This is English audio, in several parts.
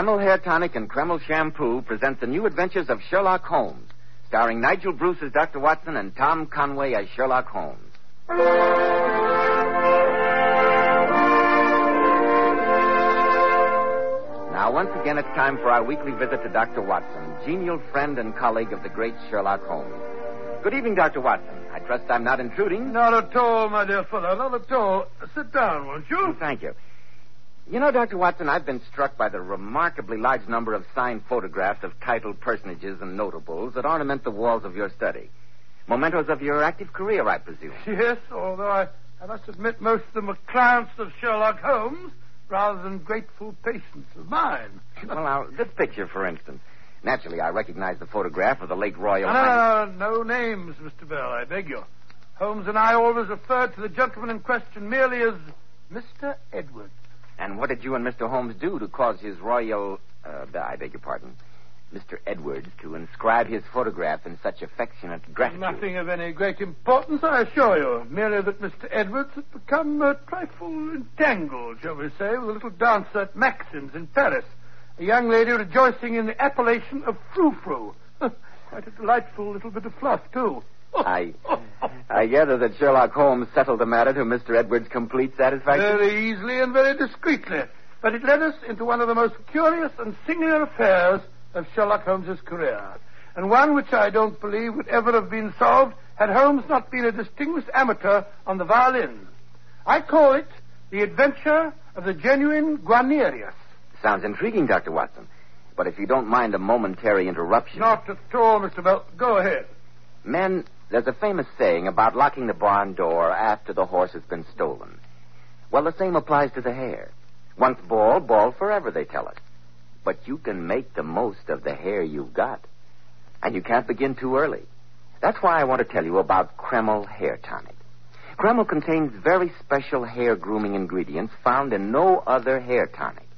Kreml Hair Tonic and Kreml Shampoo present the new adventures of Sherlock Holmes, starring Nigel Bruce as Dr. Watson and Tom Conway as Sherlock Holmes. Now, once again, it's time for our weekly visit to Dr. Watson, genial friend and colleague of the great Sherlock Holmes. Good evening, Dr. Watson. I trust I'm not intruding. Not at all, my dear fellow, not at all. Sit down, won't you? Thank you. You know, Dr. Watson, I've been struck by the remarkably large number of signed photographs of titled personages and notables that ornament the walls of your study. Mementos of your active career, I presume. Yes, although I, I must admit most of them are clients of Sherlock Holmes rather than grateful patients of mine. well, now, this picture, for instance. Naturally, I recognize the photograph of the late Royal. No, no, no, no names, Mr. Bell, I beg you. Holmes and I always referred to the gentleman in question merely as Mr. Edwards. And what did you and Mr. Holmes do to cause his royal, uh, I beg your pardon, Mr. Edwards to inscribe his photograph in such affectionate gratitude? Nothing of any great importance, I assure you. Merely that Mr. Edwards had become a trifle entangled, shall we say, with a little dancer at Maxim's in Paris. A young lady rejoicing in the appellation of Frou-Frou. Quite a delightful little bit of fluff, too. I, I gather that Sherlock Holmes settled the matter to Mr. Edwards' complete satisfaction. Very easily and very discreetly. But it led us into one of the most curious and singular affairs of Sherlock Holmes's career, and one which I don't believe would ever have been solved had Holmes not been a distinguished amateur on the violin. I call it the adventure of the genuine Guarnerius. Sounds intriguing, Dr. Watson. But if you don't mind a momentary interruption. Not at all, Mr. Bell. Go ahead. Men, there's a famous saying about locking the barn door after the horse has been stolen. Well, the same applies to the hair. Once bald, bald forever, they tell us. But you can make the most of the hair you've got. And you can't begin too early. That's why I want to tell you about Kreml Hair Tonic. Kreml contains very special hair grooming ingredients found in no other hair tonic.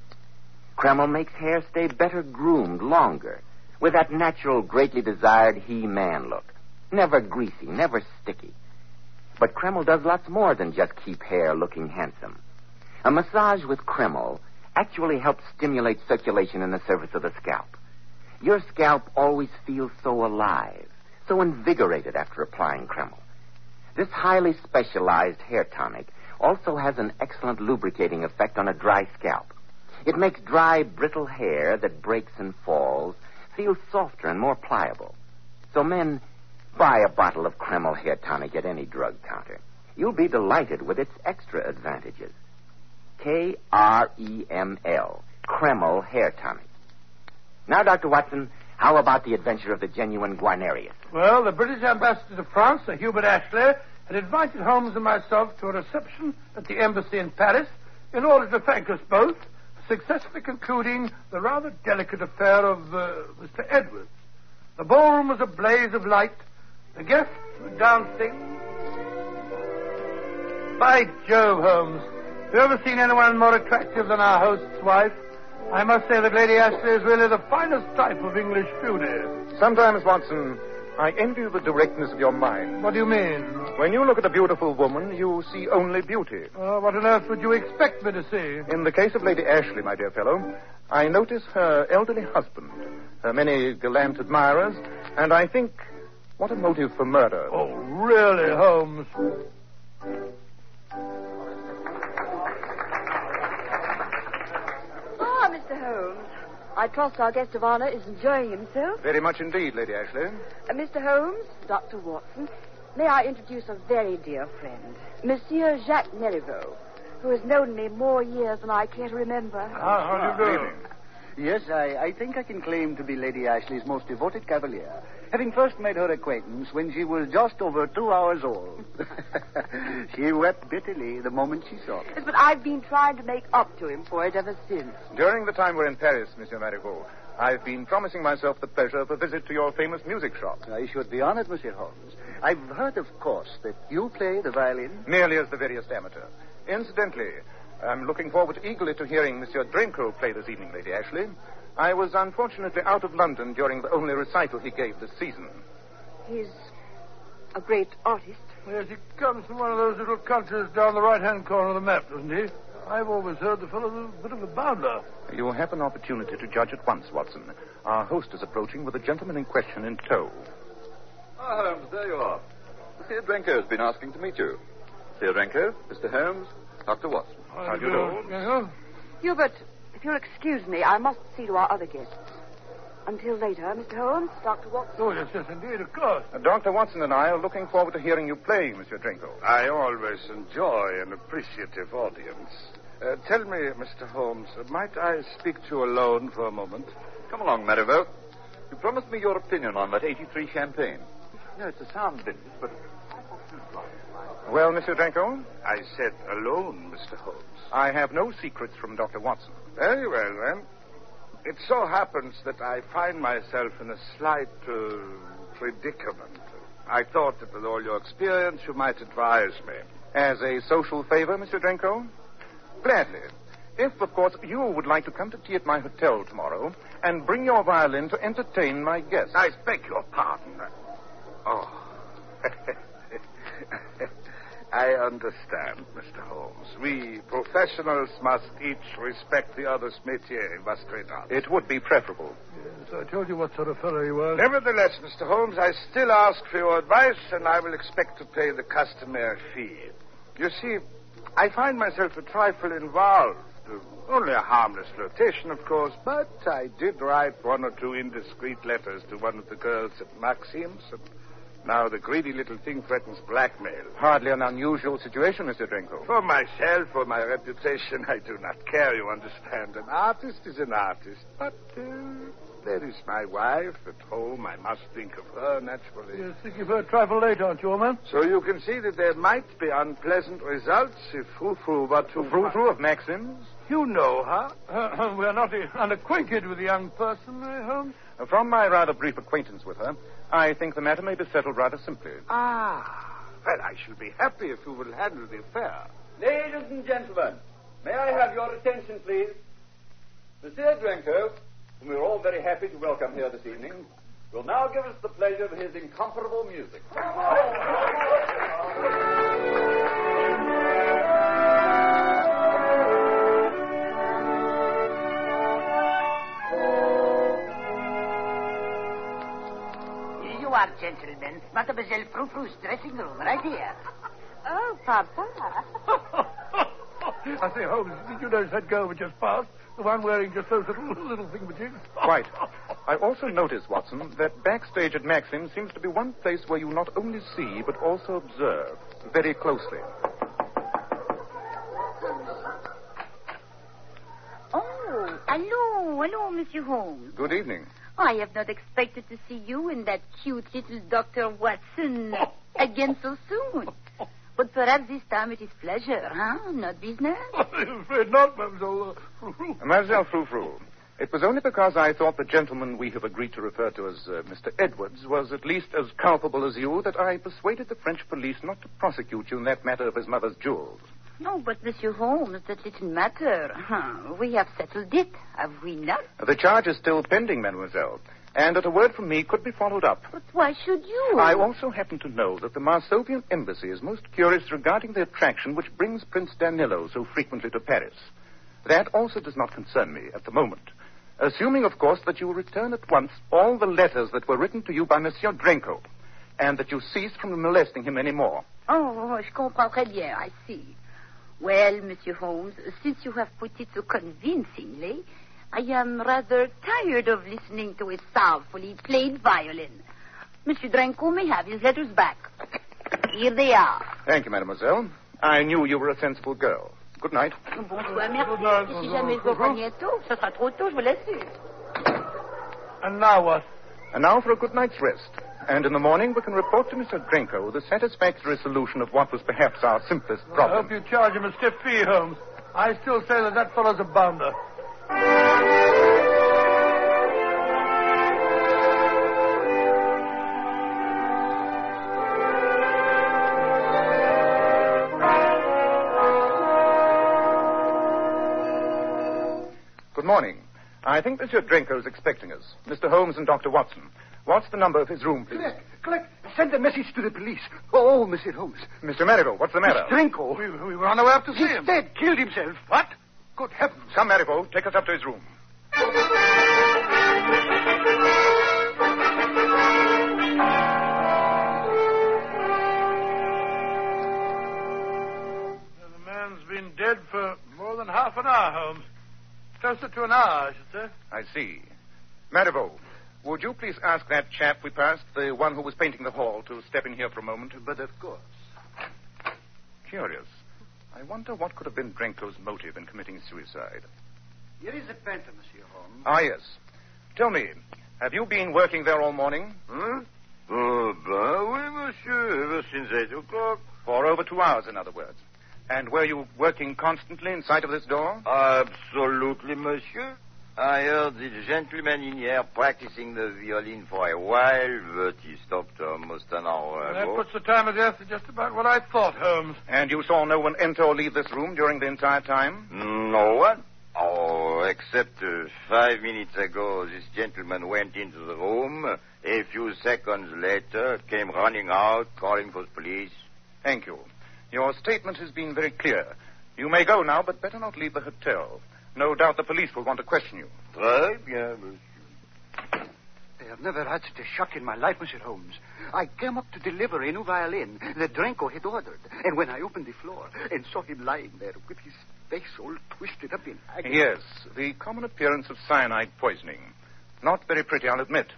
Kreml makes hair stay better groomed longer, with that natural, greatly desired he-man look. Never greasy, never sticky. But Kreml does lots more than just keep hair looking handsome. A massage with Kreml actually helps stimulate circulation in the surface of the scalp. Your scalp always feels so alive, so invigorated after applying Kreml. This highly specialized hair tonic also has an excellent lubricating effect on a dry scalp. It makes dry, brittle hair that breaks and falls feel softer and more pliable. So, men, buy a bottle of Kreml hair tonic at any drug counter. You'll be delighted with its extra advantages. K R E M L, Kreml hair tonic. Now, Dr. Watson, how about the adventure of the genuine Guarnerius? Well, the British ambassador to France, Sir Hubert Ashley, had invited Holmes and myself to a reception at the embassy in Paris in order to thank us both for successfully concluding the rather delicate affair of uh, Mr. Edwards. The ballroom was a blaze of light. The guests were dancing. By Jove, Holmes, have you ever seen anyone more attractive than our host's wife? I must say that Lady Ashley is really the finest type of English beauty. Sometimes, Watson, I envy the directness of your mind. What do you mean? When you look at a beautiful woman, you see only beauty. Uh, what on earth would you expect me to see? In the case of Lady Ashley, my dear fellow, I notice her elderly husband, her many gallant admirers, and I think, what a motive for murder. Oh, really, Holmes? Ah, Mr. Holmes. I trust our guest of honor is enjoying himself. Very much indeed, Lady Ashley. Uh, Mr. Holmes, Dr. Watson, may I introduce a very dear friend, Monsieur Jacques Marivaux, who has known me more years than I care to remember. Ah, how do you do? Yes, I, I think I can claim to be Lady Ashley's most devoted cavalier, having first made her acquaintance when she was just over two hours old. she wept bitterly the moment she saw me. Yes, But I've been trying to make up to him for it ever since. During the time we're in Paris, Monsieur Marivaux, I've been promising myself the pleasure of a visit to your famous music shop. I should be honored, Monsieur Holmes. I've heard, of course, that you play the violin. Merely as the veriest amateur. Incidentally, I'm looking forward eagerly to hearing Monsieur Drenko play this evening, Lady Ashley. I was unfortunately out of London during the only recital he gave this season. He's a great artist. Yes, he comes from one of those little countries down the right-hand corner of the map, doesn't he? I've always heard the fellow's a bit of a bounder. You will have an opportunity to judge at once, Watson. Our host is approaching with the gentleman in question in tow. Ah, Holmes, there you are. Monsieur Drenko has been asking to meet you. Monsieur Drenko, Mr. Holmes, Dr. Watson. How do you do? Yes, Hubert, if you'll excuse me, I must see to our other guests. Until later, Mr. Holmes, Dr. Watson. Oh, yes, yes, indeed, of course. Uh, Dr. Watson and I are looking forward to hearing you play, Monsieur Drenko. I always enjoy an appreciative audience. Uh, tell me, Mr. Holmes, uh, might I speak to you alone for a moment? Come along, Marivaux. You promised me your opinion on that 83 champagne. No, it's a sound business, but Well, Mr. Drenko, I said alone, Mr. Holmes. I have no secrets from Dr. Watson. Very well, then. It so happens that I find myself in a slight uh, predicament. I thought that with all your experience, you might advise me. As a social favor, Mr. Drenko? Gladly. If, of course, you would like to come to tea at my hotel tomorrow and bring your violin to entertain my guests. I beg your pardon. Oh. I understand, Mr. Holmes. We professionals must each respect the other's métier, must we not? It would be preferable. Yes, I told you what sort of fellow he was. Nevertheless, Mr. Holmes, I still ask for your advice, and I will expect to pay the customary fee. You see, I find myself a trifle involved. Only a harmless flirtation, of course, but I did write one or two indiscreet letters to one of the girls at Maxim's, and now the greedy little thing threatens blackmail. Hardly an unusual situation, Mr. Drenko. For myself, for my reputation, I do not care, you understand. An artist is an artist, but uh, there is my wife at home. I must think of her, naturally. You're thinking of her a trifle late, aren't you, old man? So you can see that there might be unpleasant results if Frou-Frou were to... Frou-Frou of Maxim's? You know her. Uh, we're not unacquainted with the young person, uh, Holmes. From my rather brief acquaintance with her, I think the matter may be settled rather simply. Ah, well, I shall be happy if you will handle the affair. Ladies and gentlemen, may I have your attention, please? Monsieur Drenko, whom we're all very happy to welcome here this evening, will now give us the pleasure of his incomparable music. Are, gentlemen. Mademoiselle Frou-Frou's dressing room, right here. Oh, Papa. I say, Holmes, did you notice that girl we just passed? The one wearing just those little, little thingamajigs? Quite. I also notice, Watson, that backstage at Maxim seems to be one place where you not only see, but also observe very closely. Oh, hello, hello, Monsieur Holmes. Good evening. I have not expected to see you and that cute little Dr. Watson again so soon. But perhaps this time it is pleasure, huh? Not business? I'm afraid not, Mademoiselle. uh, Frou-Frou. Mademoiselle Frou-Frou, it was only because I thought the gentleman we have agreed to refer to as uh, Mr. Edwards was at least as culpable as you that I persuaded the French police not to prosecute you in that matter of his mother's jewels. No, but Monsieur Holmes, that didn't matter. Huh. We have settled it, have we not? The charge is still pending, mademoiselle, and at a word from me could be followed up. But why should you? I also happen to know that the Marsovian embassy is most curious regarding the attraction which brings Prince Danilo so frequently to Paris. That also does not concern me at the moment. Assuming, of course, that you will return at once all the letters that were written to you by Monsieur Drenko, and that you cease from molesting him any more. Oh, je comprends très bien. I see. Well, Monsieur Holmes, since you have put it so convincingly, I am rather tired of listening to a sorrowfully played violin. Monsieur Drenko may have his letters back. Here they are. Thank you, mademoiselle. I knew you were a sensible girl. Good night. Bonsoir, merci. Et si jamais je vous reviens tôt, ce sera trop tôt, je vous l'assure. And now what? And now for a good night's rest. And in the morning, we can report to Mr. Drenko the satisfactory solution of what was perhaps our simplest I problem. I hope you charge him a stiff fee, Holmes. I still say that that fellow's a bounder. Good morning. I think Monsieur Drenko is expecting us. Mr. Holmes and Dr. Watson. What's the number of his room, please? Click, click. send a message to the police. Oh, oh Monsieur Holmes. Mr. Merrill, what's the matter? Drenko. We, we were on our way up to see him. He's him. dead. Killed himself. What? Good heavens. Come, Merrill, take us up to his room. The man's been dead for more than half an hour, Holmes. Closer to an hour, I should say. I see. Marivaux, would you please ask that chap we passed, the one who was painting the hall, to step in here for a moment? But of course. Curious. I wonder what could have been Drenko's motive in committing suicide. Here is the painter, Monsieur Holmes. Ah, yes. Tell me, have you been working there all morning? Huh? Oh, ben oui, monsieur, ever since eight o'clock. For over two hours, in other words. And were you working constantly in sight of this door? Absolutely, monsieur. I heard the gentleman in here practicing the violin for a while, but he stopped almost an hour ago. That puts the time of death to just about what I thought, Holmes. And you saw no one enter or leave this room during the entire time? No one? Oh, except uh, five minutes ago, this gentleman went into the room. A few seconds later, came running out, calling for the police. Thank you. Your statement has been very clear. You may go now, but better not leave the hotel. No doubt the police will want to question you. Très bien, monsieur. I have never had such a shock in my life, Monsieur Holmes. I came up to deliver a new violin that Drenko had ordered. And when I opened the floor and saw him lying there with his face all twisted up in agony. Yes, the common appearance of cyanide poisoning. Not very pretty, I'll admit.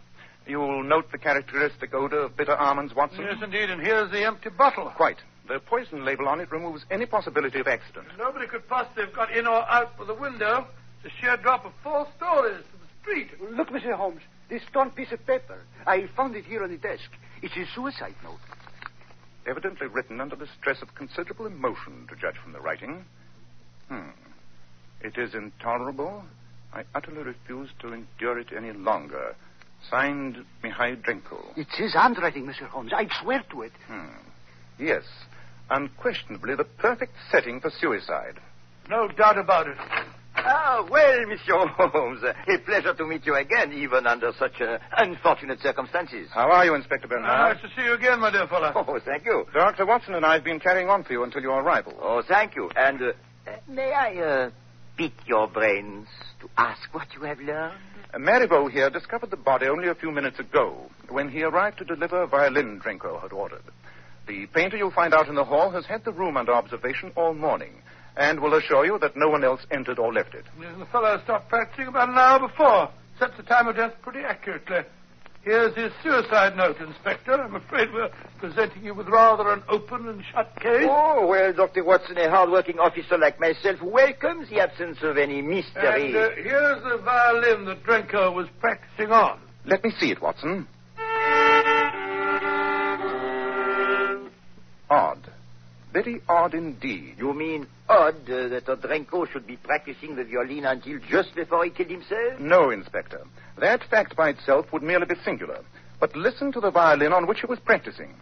You'll note the characteristic odor of bitter almonds, Watson? Yes, indeed, and here's the empty bottle. Quite. The poison label on it removes any possibility of accident. Nobody could possibly have got in or out for the window. It's a sheer drop of four stories to the street. Look, Mr. Holmes, this torn piece of paper. I found it here on the desk. It's a suicide note. Evidently written under the stress of considerable emotion, to judge from the writing. Hmm. It is intolerable. I utterly refuse to endure it any longer. Signed, Mihai Drenko. It's his handwriting, Mr. Holmes. I swear to it. Hmm. Yes. Unquestionably the perfect setting for suicide. No doubt about it. Ah, well, Monsieur Holmes, a pleasure to meet you again, even under such uh, unfortunate circumstances. How are you, Inspector Bernard? Nice to see you again, my dear fellow. Oh, thank you. Dr. Watson and I have been carrying on for you until your arrival. Oh, thank you. And uh, uh, may I uh, pick your brains to ask what you have learned? Uh, Marivaux here discovered the body only a few minutes ago when he arrived to deliver a violin Drenko had ordered. The painter you'll find out in the hall has had the room under observation all morning and will assure you that no one else entered or left it. The fellow stopped practicing about an hour before. Sets the time of death pretty accurately. Here's his suicide note, Inspector. I'm afraid we're presenting you with rather an open and shut case. Oh, well, Dr. Watson, a hard-working officer like myself welcomes the absence of any mystery. And uh, here's the violin that Drenko was practicing on. Let me see it, Watson. Very odd indeed. You mean odd uh, that Odrenko should be practicing the violin until just before he killed himself? No, Inspector. That fact by itself would merely be singular. But listen to the violin on which he was practicing.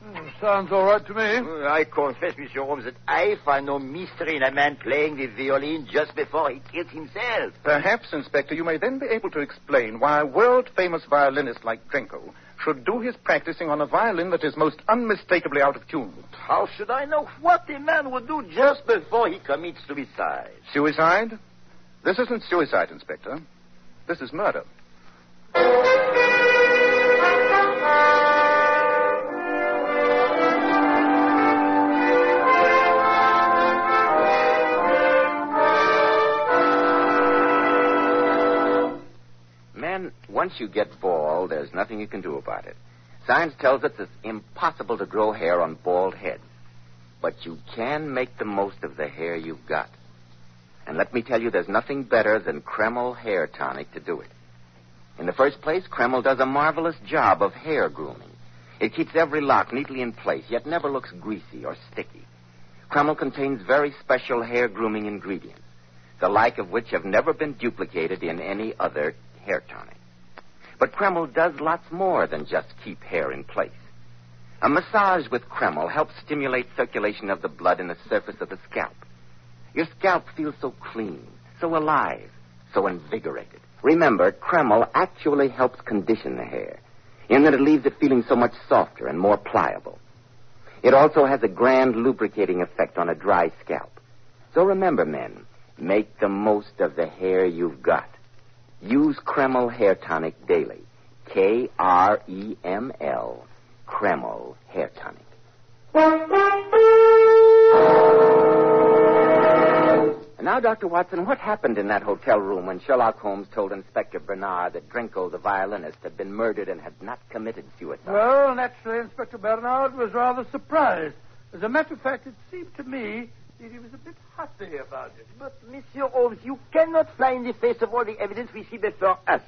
Hmm, sounds all right to me. I confess, Monsieur Holmes, that I find no mystery in a man playing the violin just before he kills himself. Perhaps, Inspector, you may then be able to explain why a world famous violinist like Drenko should do his practicing on a violin that is most unmistakably out of tune. How should I know what a man would do just before he commits suicide? Suicide? This isn't suicide, Inspector. This is murder. Once you get bald, there's nothing you can do about it. Science tells us it's impossible to grow hair on bald heads. But you can make the most of the hair you've got. And let me tell you, there's nothing better than Kreml Hair Tonic to do it. In the first place, Kreml does a marvelous job of hair grooming. It keeps every lock neatly in place, yet never looks greasy or sticky. Kreml contains very special hair grooming ingredients, the like of which have never been duplicated in any other hair tonic. But Kreml does lots more than just keep hair in place. A massage with Kreml helps stimulate circulation of the blood in the surface of the scalp. Your scalp feels so clean, so alive, so invigorated. Remember, Kreml actually helps condition the hair, in that it leaves it feeling so much softer and more pliable. It also has a grand lubricating effect on a dry scalp. So remember, men, make the most of the hair you've got. Use Kreml Hair Tonic daily. K R E M L. Kreml Hair Tonic. And now, Dr. Watson, what happened in that hotel room when Sherlock Holmes told Inspector Bernard that Drinko, the violinist, had been murdered and had not committed suicide? Well, naturally, Inspector Bernard was rather surprised. As a matter of fact, it seemed to me he was a bit hussy about it. But, Monsieur Holmes, you cannot fly in the face of all the evidence we see before us.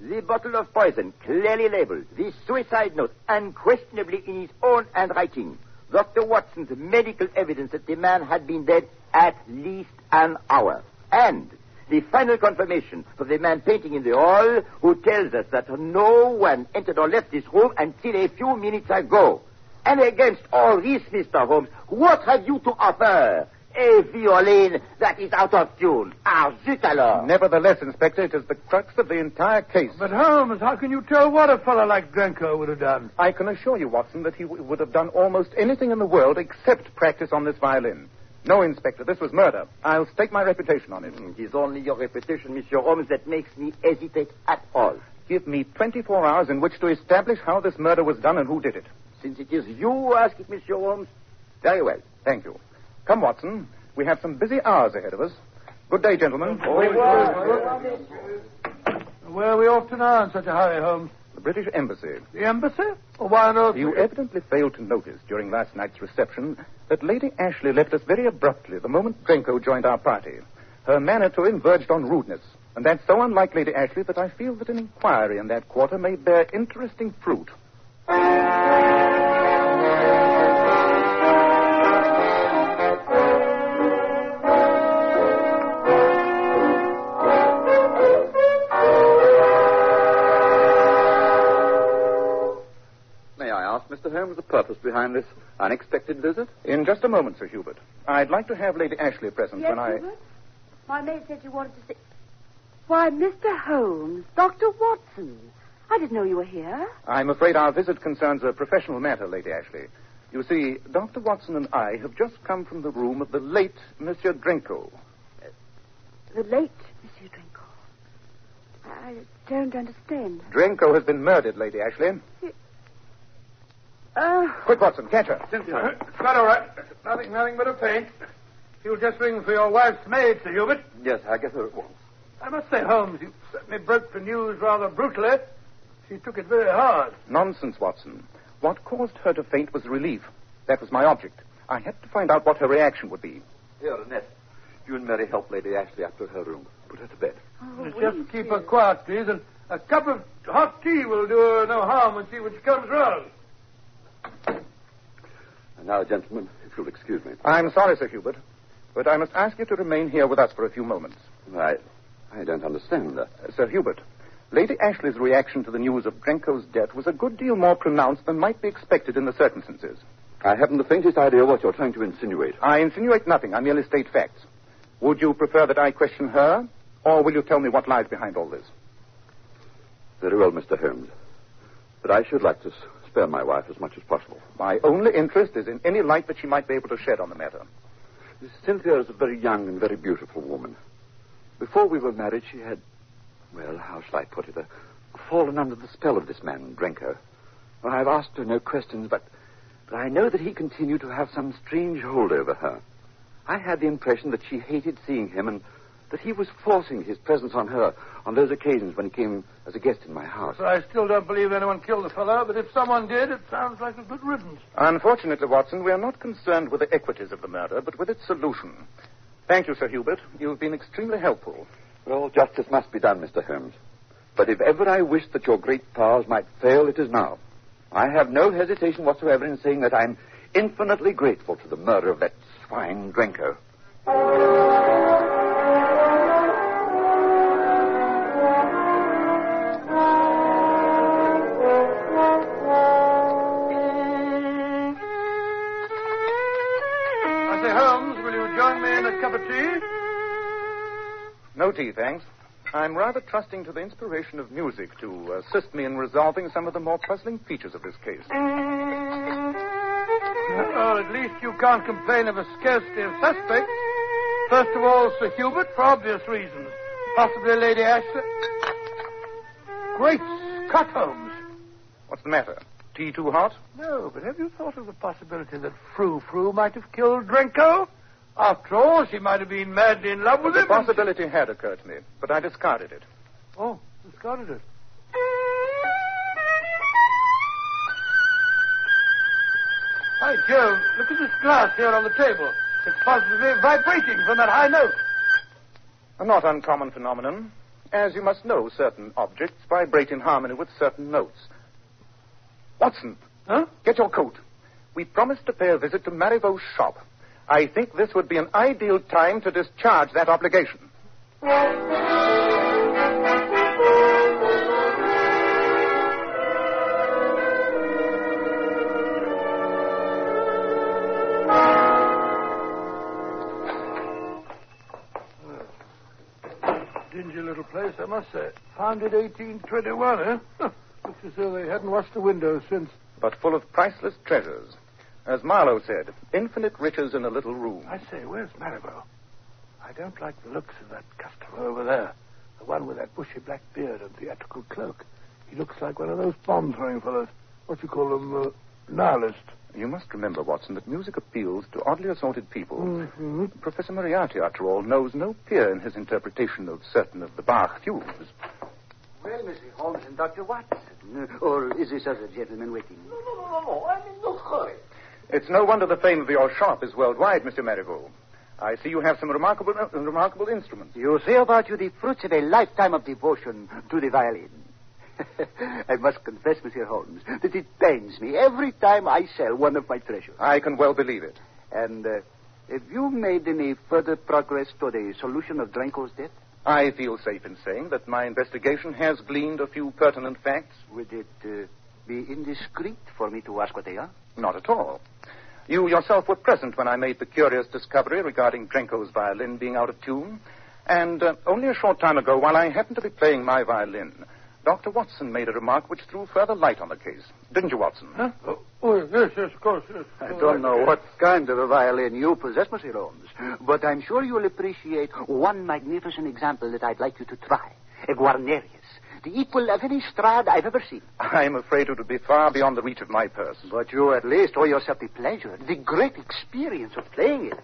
The bottle of poison, clearly labeled. The suicide note, unquestionably in his own handwriting. Dr. Watson's medical evidence that the man had been dead at least an hour. And the final confirmation of the man painting in the hall who tells us that no one entered or left this room until a few minutes ago. And against all this, Mr. Holmes, what have you to offer? A violin that is out of tune. Ah, zut alors. Nevertheless, Inspector, it is the crux of the entire case. But Holmes, how can you tell what a fellow like Drenko would have done? I can assure you, Watson, that he w- would have done almost anything in the world except practice on this violin. No, Inspector, this was murder. I'll stake my reputation on it. It is only your reputation, Monsieur Holmes, that makes me hesitate at all. Give me 24 hours in which to establish how this murder was done and who did it. Since it is you who ask it, Monsieur Holmes, very well. Thank you. Come, Watson. We have some busy hours ahead of us. Good day, gentlemen. Where are we off to now in such a hurry, Holmes? The British Embassy. The embassy? Well, why on earth? You evidently failed to notice during last night's reception that Lady Ashley left us very abruptly the moment Drenko joined our party. Her manner to him verged on rudeness, and that's so unlike Lady Ashley that I feel that an inquiry in that quarter may bear interesting fruit. May I ask, Mr. Holmes, the purpose behind this unexpected visit? In just a moment, Sir Hubert. I'd like to have Lady Ashley present Yes, when I. Hubert? My maid said you wanted to see. Why, Mr. Holmes, Dr. Watson. I didn't know you were here. I'm afraid our visit concerns a professional matter, Lady Ashley. You see, Dr. Watson and I have just come from the room of the late Monsieur Drenko. The late Monsieur Drinko. I don't understand. Drenko has been murdered, Lady Ashley. Oh, Quick, Watson, catch her. Cynthia, uh, it's quite all right. Nothing, nothing but a faint. You'll just ring for your wife's maid, Sir Hubert. Yes, I guess her at once. I must say, Holmes, you certainly broke the news rather brutally. She took it very hard. Nonsense, Watson. What caused her to faint was relief. That was my object. I had to find out what her reaction would be. Here, Annette. You and Mary help Lady Ashley up to her room. Put her to bed. oh Just keep her quiet, please, and a cup of hot tea will do her no harm when she, when she comes round. And now, gentlemen, if you'll excuse me. I'm sorry, Sir Hubert, but I must ask you to remain here with us for a few moments. I, I don't understand. Uh, Sir Hubert, Lady Ashley's reaction to the news of Drenko's death was a good deal more pronounced than might be expected in the circumstances. I haven't the faintest idea what you're trying to insinuate. I insinuate nothing. I merely state facts. Would you prefer that I question her, or will you tell me what lies behind all this? Very well, Mr. Holmes. But I should like to spare my wife as much as possible. My only interest is in any light that she might be able to shed on the matter. Cynthia is a very young and very beautiful woman. Before we were married, she had, well, how shall I put it, uh, fallen under the spell of this man, Drenko. Well, I've asked her no questions, but, but I know that he continued to have some strange hold over her. I had the impression that she hated seeing him and that he was forcing his presence on her on those occasions when he came as a guest in my house. I still don't believe anyone killed the fellow, but if someone did, it sounds like a good riddance. Unfortunately, Watson, we are not concerned with the equities of the murder, but with its solution. Thank you, Sir Hubert. You've been extremely helpful. Well, justice must be done, Mr. Holmes. But if ever I wished that your great powers might fail, it is now. I have no hesitation whatsoever in saying that I'm infinitely grateful to the murder of that swine Drenko. Tea? Thanks. I'm rather trusting to the inspiration of music to assist me in resolving some of the more puzzling features of this case. Well, at least you can't complain of a scarcity of suspects. First of all, Sir Hubert, for obvious reasons. Possibly Lady Ashley. Great Scott, Holmes. What's the matter? Tea too hot? No, but have you thought of the possibility that Frou Frou might have killed Drenko? After all, she might have been madly in love with him. The possibility had occurred to me, but I discarded it. Oh, discarded it. Hi, Joe, look at this glass here on the table. It's positively vibrating from that high note. A not uncommon phenomenon. As you must know, certain objects vibrate in harmony with certain notes. Watson. Huh? Get your coat. We promised to pay a visit to Marivaux's shop. I think this would be an ideal time to discharge that obligation. Dingy little place, I must say. Founded 1821, eh? Looks as though they hadn't washed the windows since. But full of priceless treasures. As Marlowe said, infinite riches in a little room. I say, where's Marivaux? I don't like the looks of that customer over there. The one with that bushy black beard and theatrical cloak. He looks like one of those bomb throwing fellows. What you call them? Uh, nihilist. You must remember, Watson, that music appeals to oddly assorted people. Mm-hmm. Professor Moriarty, after all, knows no peer in his interpretation of certain of the Bach fugues. Well, Mr. Holmes and Dr. Watson. Or is this other gentleman waiting? No, no, no, no, no. I'm in no hurry. It's no wonder the fame of your shop is worldwide, Mr. Marivaux. I see you have some remarkable, uh, remarkable instruments. You say about you the fruits of a lifetime of devotion to the violin. I must confess, Monsieur Holmes, that it pains me every time I sell one of my treasures. I can well believe it. And uh, have you made any further progress toward the solution of Drenko's death? I feel safe in saying that my investigation has gleaned a few pertinent facts. Would it uh, be indiscreet for me to ask what they are? Not at all. You yourself were present when I made the curious discovery regarding Drenko's violin being out of tune. And uh, only a short time ago, while I happened to be playing my violin, Dr. Watson made a remark which threw further light on the case. Didn't you, Watson? Huh? Oh, oh, yes, yes, of course, yes. I don't know what kind of a violin you possess, Monsieur Holmes, but I'm sure you'll appreciate one magnificent example that I'd like you to try. A Guarnerius, the equal of any Strad I've ever seen. I'm afraid it would be far beyond the reach of my purse. But you at least owe yourself the pleasure, the great experience of playing it.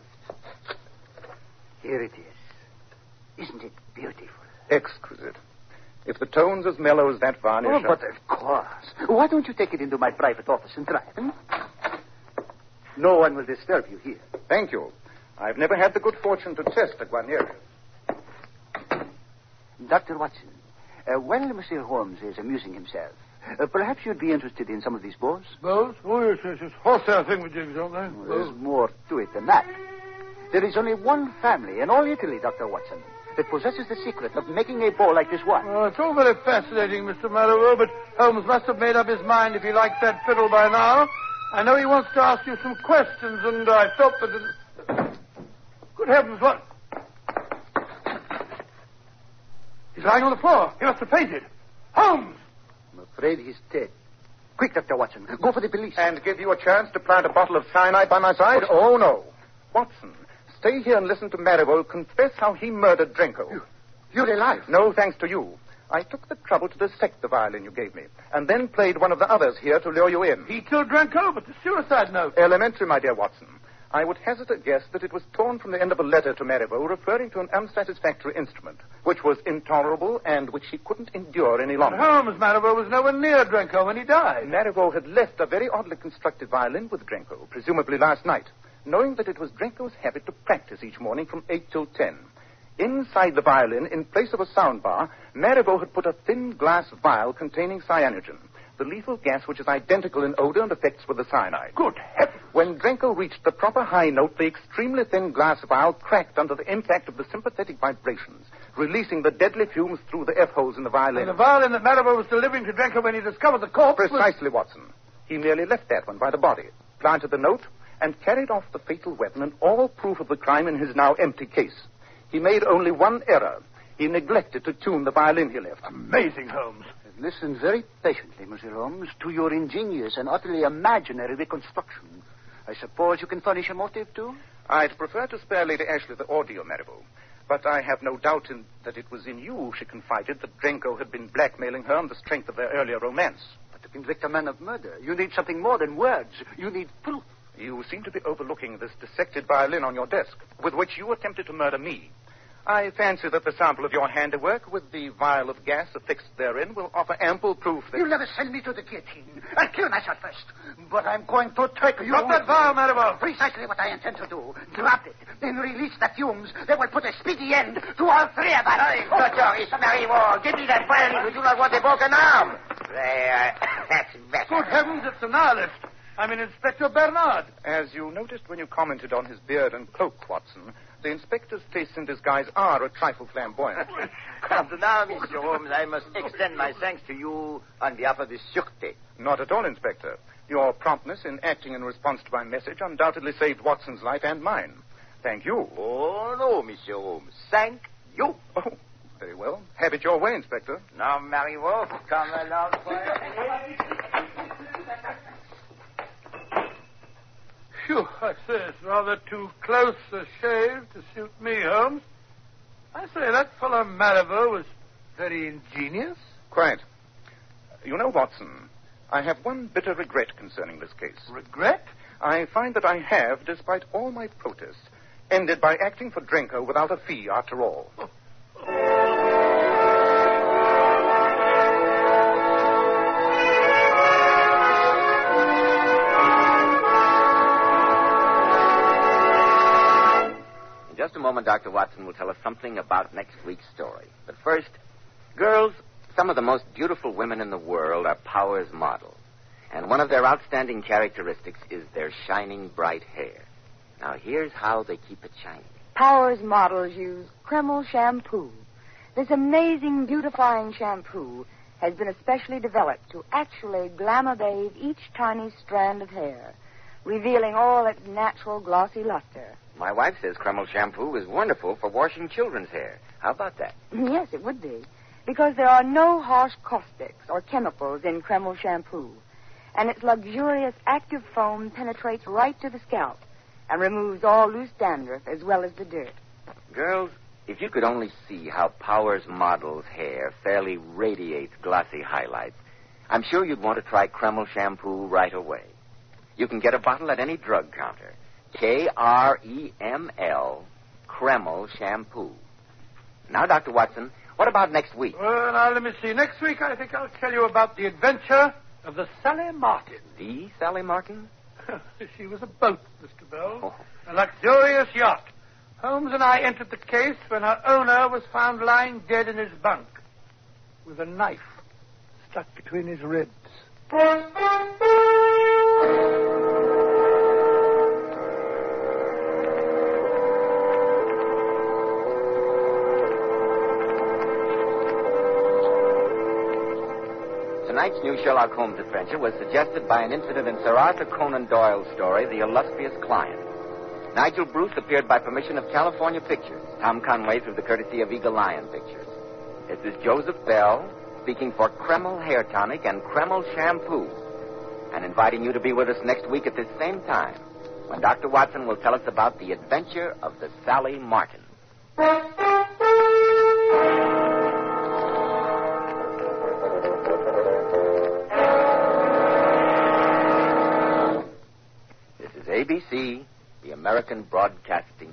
Here it is. Isn't it beautiful? Exquisite. If the tone's as mellow as that varnish. Oh, but of course. Why don't you take it into my private office and try it? Hmm? No one will disturb you here. Thank you. I've never had the good fortune to test a Guarnerius. Dr. Watson, uh, while Monsieur Holmes is amusing himself, uh, perhaps you'd be interested in some of these bows? Bows? Oh, yes, yes, yes. Horsehair thingamajigs, aren't they? Well, there's more to it than that. There is only one family in all Italy, Dr. Watson, that possesses the secret of making a bow like this one. Well, it's all very fascinating, Mr. Marlowe, but Holmes must have made up his mind if he liked that fiddle by now. I know he wants to ask you some questions, and I felt that... It... Good heavens, what... He's lying on the floor. He must have fainted. Holmes! I'm afraid he's dead. Quick, Dr. Watson. Go for the police. And give you a chance to plant a bottle of cyanide by my side? But, oh, no. Watson, stay here and listen to Marivaux confess how he murdered Drenko. You, you're alive? No, thanks to you. I took the trouble to dissect the violin you gave me, and then played one of the others here to lure you in. He killed Drenko, but the suicide note. Elementary, my dear Watson. I would hazard a guess that it was torn from the end of a letter to Marivaux referring to an unsatisfactory instrument, which was intolerable and which he couldn't endure any longer. But Holmes, Marivaux was nowhere near Drenko when he died. Marivaux had left a very oddly constructed violin with Drenko, presumably last night, knowing that it was Drenko's habit to practice each morning from 8 till 10. Inside the violin, in place of a sound bar, Marivaux had put a thin glass vial containing cyanogen, the lethal gas which is identical in odor and effects with the cyanide. Good heavens! When Drenko reached the proper high note, the extremely thin glass vial cracked under the impact of the sympathetic vibrations, releasing the deadly fumes through the F holes in the violin. And the violin that Marivaux was delivering to Drenko when he discovered the corpse Precisely, was... Watson. He merely left that one by the body, planted the note, and carried off the fatal weapon and all proof of the crime in his now empty case. He made only one error. He neglected to tune the violin he left. Amazing, Holmes. Listen very patiently, Monsieur Holmes, to your ingenious and utterly imaginary reconstruction. I suppose you can furnish a motive, too? I'd prefer to spare Lady Ashley the ordeal, Marivaux. But I have no doubt in, that it was in you she confided that Drenko had been blackmailing her on the strength of their earlier romance. But to convict a man of murder, you need something more than words. You need proof. You seem to be overlooking this dissected violin on your desk, with which you attempted to murder me. I fancy that the sample of your handiwork with the vial of gas affixed therein will offer ample proof that. You'll never send me to the guillotine. I'll kill myself first. But I'm going to take you. Drop that vial, Marivaux. Precisely what I intend to do. Drop it, then release the fumes that will put a speedy end to all three of us. Doctor, it's Marivaux. Give me that violin. We do not want a broken arm. There. That's better. Good heavens, it's a nihilist. I'm in Inspector Bernard. As you noticed when you commented on his beard and cloak, Watson, the inspector's tastes in disguise are a trifle flamboyant. And now, Mr. Holmes, I must extend my thanks to you on behalf of the Sûreté. Not at all, Inspector. Your promptness in acting in response to my message undoubtedly saved Watson's life and mine. Thank you. Oh, no, Monsieur Holmes. Thank you. Oh, very well. Have it your way, Inspector. Now, Marivaux, come along for a Phew, I say, it's rather too close a shave to suit me, Holmes. I say, that fellow Marivaux was very ingenious. Quite. You know, Watson, I have one bitter regret concerning this case. Regret? I find that I have, despite all my protests, ended by acting for Drenko without a fee after all. In moment, Dr. Watson will tell us something about next week's story. But first, girls, some of the most beautiful women in the world are Powers models. And one of their outstanding characteristics is their shining bright hair. Now, here's how they keep it shining. Powers models use Kreml shampoo. This amazing beautifying shampoo has been especially developed to actually glamour bathe each tiny strand of hair, revealing all its natural glossy luster. My wife says Kreml shampoo is wonderful for washing children's hair. How about that? Yes, it would be. Because there are no harsh caustics or chemicals in Kreml shampoo. And its luxurious active foam penetrates right to the scalp and removes all loose dandruff as well as the dirt. Girls, if you could only see how Powers Model's hair fairly radiates glossy highlights, I'm sure you'd want to try Kreml shampoo right away. You can get a bottle at any drug counter. K R E M L, Kreml shampoo. Now, Dr. Watson, what about next week? Well, now, let me see. Next week, I think I'll tell you about the adventure of the Sally Martin. The Sally Martin? she was a boat, Mr. Bell. Oh. A luxurious yacht. Holmes and I entered the case when her owner was found lying dead in his bunk with a knife stuck between his ribs. Tonight's new Sherlock Holmes adventure was suggested by an incident in Sir Arthur Conan Doyle's story, The Illustrious Client. Nigel Bruce appeared by permission of California Pictures, Tom Conway through the courtesy of Eagle Lion Pictures. This is Joseph Bell speaking for Kreml Hair Tonic and Kreml Shampoo, and inviting you to be with us next week at this same time when Dr. Watson will tell us about the adventure of the Sally Martin. ABC, the American Broadcasting.